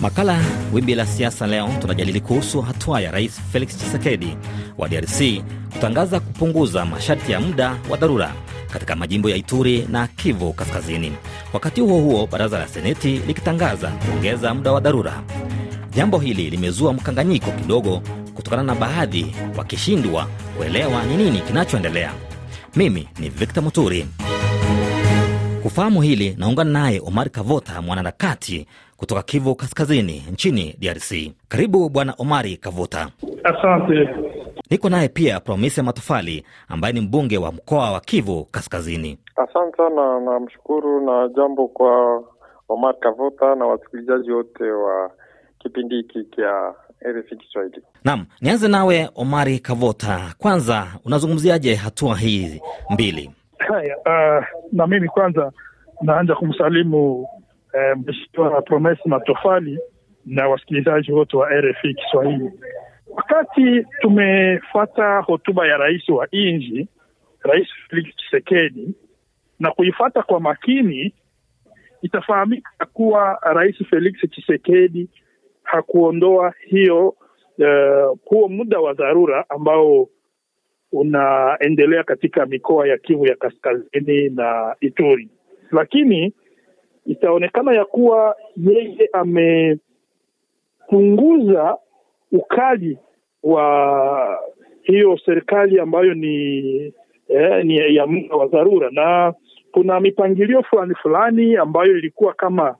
Makala Wimbi la Siasa leo tunajadili kuhusu hatua ya Rais Felix Tshisekedi wa DRC kutangaza kupunguza masharti ya muda wa dharura katika majimbo ya Ituri na Kivu Kaskazini, wakati huo huo baraza la Seneti likitangaza kuongeza muda wa dharura. Jambo hili limezua mkanganyiko kidogo kutokana na baadhi wakishindwa kuelewa ni nini kinachoendelea. Mimi ni Victor Muturi. Kufahamu hili naungana naye Omar Kavota, mwanaharakati kutoka Kivu Kaskazini nchini DRC. Karibu Bwana Omari Kavuta. Asante. Niko naye pia Promise Matofali ambaye ni mbunge wa mkoa wa Kivu Kaskazini. Asante sana, namshukuru na jambo kwa Omar Kavota na wasikilizaji wote wa kipindi hiki cha RFI Kiswahili. Naam, nianze nawe Omari Kavota, kwanza unazungumziaje hatua hii mbili? Haya, uh, na mimi kwanza naanza kumsalimu eh, Mheshimiwa Promesi Matofali na wasikilizaji wote wa RFI Kiswahili. Wakati tumefata hotuba ya rais wa nchi, Rais Felix Tshisekedi, na kuifata kwa makini, itafahamika kuwa Rais Felix Tshisekedi hakuondoa hiyo uh, huo muda wa dharura ambao unaendelea katika mikoa ya Kivu ya Kaskazini na Ituri, lakini itaonekana ya kuwa yeye amepunguza ukali wa hiyo serikali ambayo ni eh, ni ya muda wa dharura, na kuna mipangilio fulani fulani ambayo ilikuwa kama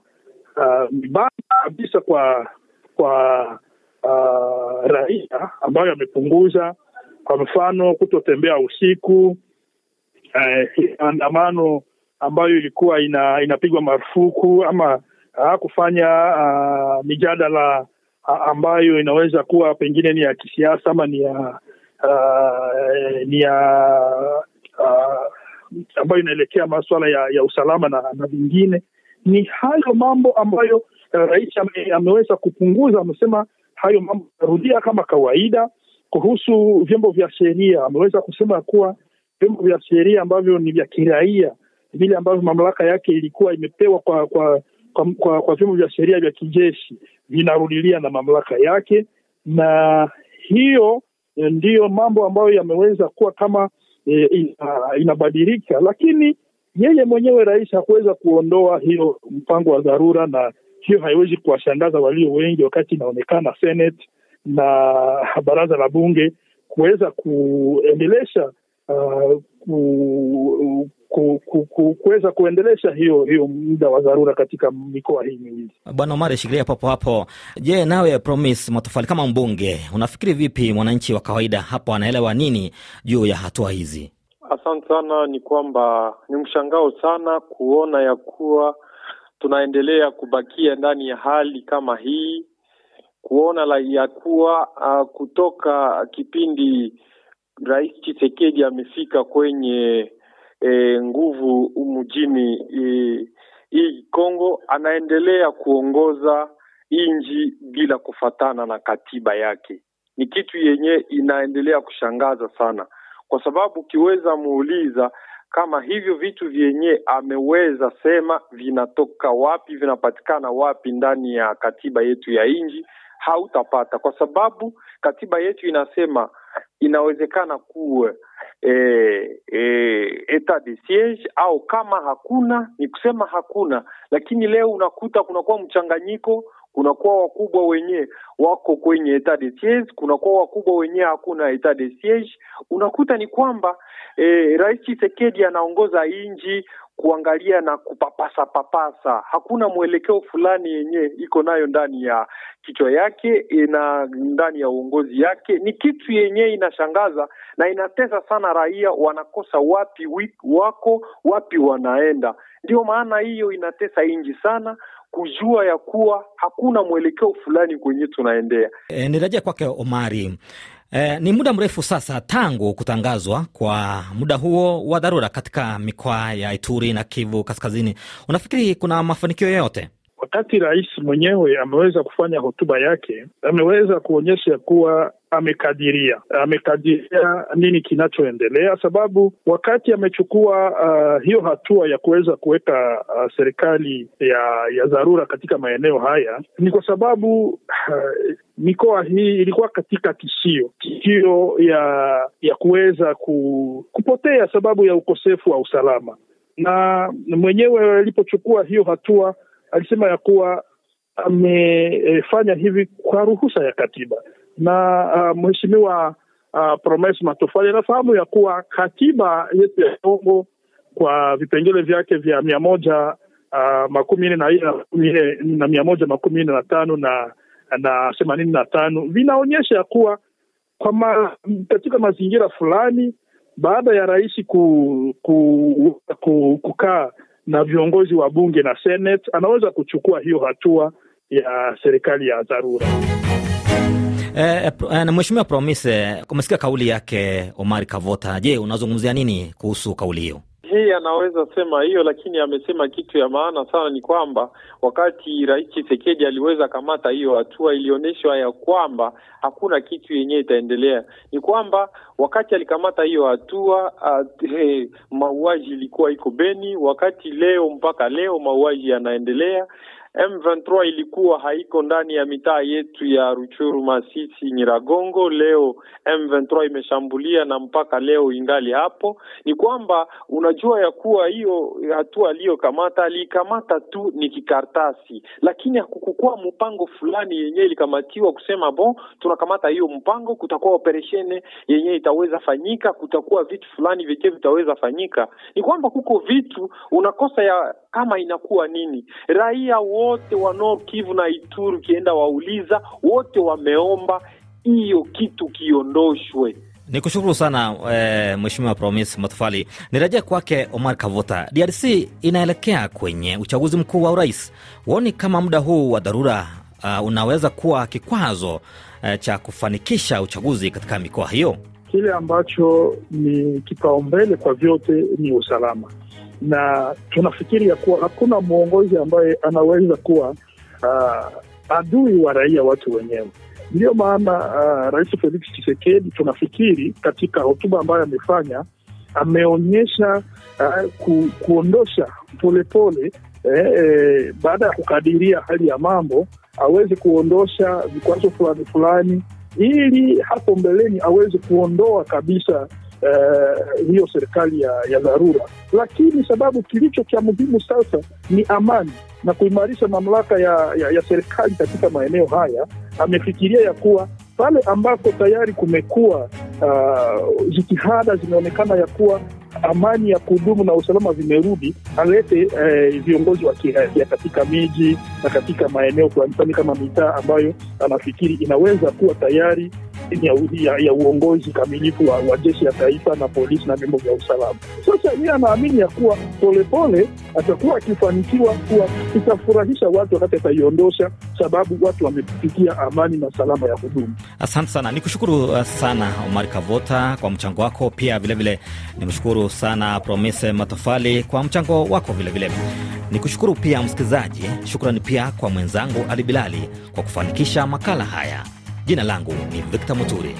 uh, kabisa kwa kwa uh, raia ambayo amepunguza kwa mfano kutotembea usiku, eh, andamano ambayo ilikuwa ina, inapigwa marufuku ama uh, kufanya uh, mijadala uh, ambayo inaweza kuwa pengine ni ya kisiasa ama ni ya uh, ni ya ambayo inaelekea masuala ya, ya usalama na, na vingine. Ni hayo mambo ambayo uh, rais ame, ameweza kupunguza. Amesema hayo mambo yarudia kama kawaida kuhusu vyombo vya sheria ameweza kusema kuwa vyombo vya sheria ambavyo ni vya kiraia vile ambavyo mamlaka yake ilikuwa imepewa kwa kwa kwa, kwa, kwa vyombo vya sheria vya kijeshi vinarudilia na mamlaka yake, na hiyo ndiyo mambo ambayo yameweza kuwa kama e, ina, inabadilika, lakini yeye mwenyewe rais hakuweza kuondoa hiyo mpango wa dharura, na hiyo haiwezi kuwashangaza walio wengi, wakati inaonekana Senate na baraza la bunge kuweza kuendelesha uh, ku, ku, ku, ku, kuweza kuendelesha hiyo hiyo muda wa dharura katika mikoa hii miwili. Bwana Omar, shikilia papo hapo. Je, nawe Promise Matofali, kama mbunge, unafikiri vipi mwananchi wa kawaida hapo anaelewa nini juu ya hatua hizi? Asante sana. Ni kwamba ni mshangao sana kuona ya kuwa tunaendelea kubakia ndani ya hali kama hii kuona la ya kuwa uh, kutoka kipindi Rais Tshisekedi amefika kwenye e, nguvu mjini hii e, Kongo, anaendelea kuongoza nchi bila kufatana na katiba yake. Ni kitu yenye inaendelea kushangaza sana, kwa sababu ukiweza muuliza kama hivyo vitu vyenye ameweza sema vinatoka wapi, vinapatikana wapi ndani ya katiba yetu ya nchi hautapata. Kwa sababu katiba yetu inasema inawezekana kuwa e, e, etat de siege au kama hakuna ni kusema hakuna, lakini leo unakuta kunakuwa mchanganyiko, kunakuwa wakubwa wenye wako kwenye etat de siege, kunakuwa wakubwa wenye hakuna etat de siege. Unakuta ni kwamba e, Rais Tshisekedi anaongoza inji kuangalia na kupapasa papasa, hakuna mwelekeo fulani yenye iko nayo ndani ya kichwa yake na ndani ya uongozi yake. Ni kitu yenye inashangaza na inatesa sana raia, wanakosa wapi wako wapi wanaenda. Ndio maana hiyo inatesa inji sana kujua ya kuwa hakuna mwelekeo fulani kwenye tunaendea. E, nirejea kwake Omari. E, ni muda mrefu sasa tangu kutangazwa kwa muda huo wa dharura katika mikoa ya Ituri na Kivu Kaskazini. Unafikiri kuna mafanikio yoyote? Wakati rais mwenyewe ameweza kufanya hotuba yake, ameweza kuonyesha kuwa amekadiria. Amekadiria nini kinachoendelea, sababu wakati amechukua uh, hiyo hatua ya kuweza kuweka uh, serikali ya ya dharura katika maeneo haya ni kwa sababu uh, mikoa hii ilikuwa katika tishio tishio ya ya kuweza ku, kupotea sababu ya ukosefu wa usalama, na mwenyewe alipochukua hiyo hatua alisema ya kuwa amefanya hivi kwa ruhusa ya katiba na uh, mheshimiwa uh, Promes Matofali anafahamu ya kuwa katiba yetu ya Kongo kwa vipengele vyake vya mia moja uh, makumi nne na nne na mia moja makumi nne na tano na na themanini na tano vinaonyesha ya kuwa kwa ma, katika mazingira fulani baada ya rais ku, ku, ku, kukaa na viongozi wa bunge na senate anaweza kuchukua hiyo hatua ya serikali ya dharura. E, na Mheshimiwa Promise, umesikia kauli yake Omar Kavota. Je, unazungumzia nini kuhusu kauli hiyo? Hii anaweza sema hiyo, lakini amesema kitu ya maana sana, ni kwamba wakati Rais Tshisekedi aliweza kamata hiyo hatua, ilionyeshwa ya kwamba hakuna kitu yenyewe itaendelea. Ni kwamba wakati alikamata hiyo hatua hey, mauaji ilikuwa iko Beni, wakati leo mpaka leo mauaji yanaendelea. M23 ilikuwa haiko ndani ya mitaa yetu ya Ruchuru, Masisi, Nyiragongo. Leo M23 imeshambulia na mpaka leo ingali hapo. Ni kwamba unajua ya kuwa hiyo hatua aliyokamata aliikamata tu ni kikartasi, lakini hakukukuwa mpango fulani yenyewe ilikamatiwa kusema bon, tunakamata hiyo mpango, kutakuwa operesheni yenyewe itaweza fanyika, kutakuwa vitu fulani vyenye vitaweza fanyika. Ni kwamba kuko vitu unakosa ya kama inakuwa nini raia wote wa Nord Kivu na Ituri ukienda wauliza, wote wameomba hiyo kitu kiondoshwe. Ni kushukuru sana e, Mheshimiwa Promise Matofali. Nirejea kwake Omar Kavota. DRC inaelekea kwenye uchaguzi mkuu wa urais. Huoni kama muda huu wa dharura uh, unaweza kuwa kikwazo uh, cha kufanikisha uchaguzi katika mikoa hiyo? Kile ambacho ni kipaumbele kwa vyote ni usalama na tunafikiri ya kuwa hakuna mwongozi ambaye anaweza kuwa uh, adui wa raia watu wenyewe. Ndiyo maana uh, Rais Felix Tshisekedi tunafikiri katika hotuba ambayo amefanya ameonyesha uh, ku, kuondosha polepole eh, eh, baada ya kukadiria hali ya mambo aweze kuondosha vikwazo fulani fulani ili hapo mbeleni aweze kuondoa kabisa Uh, hiyo serikali ya, ya dharura, lakini sababu kilicho cha muhimu sasa ni amani na kuimarisha mamlaka ya, ya, ya serikali katika maeneo haya. Amefikiria ya kuwa pale ambako tayari kumekuwa uh, jitihada zimeonekana ya kuwa amani ya kudumu na usalama vimerudi, alete eh, viongozi wa kiraia katika miji na katika maeneo fulani kama mitaa ambayo anafikiri inaweza kuwa tayari ya, ya, ya uongozi kamilifu wa, wa jeshi ya taifa na polisi na vyombo vya usalama. Sasa yeye anaamini ya kuwa polepole atakuwa akifanikiwa kuwa itafurahisha watu wakati ataiondosha, sababu watu wamepitia amani na salama ya kudumu. Asante sana, ni kushukuru sana Omar Kavota kwa mchango wako. Pia vilevile nimshukuru sana Promise Matofali kwa mchango wako vilevile. Ni kushukuru pia msikilizaji. Shukrani pia kwa mwenzangu Ali Bilali kwa kufanikisha makala haya. Jina langu ni Victor Muturi.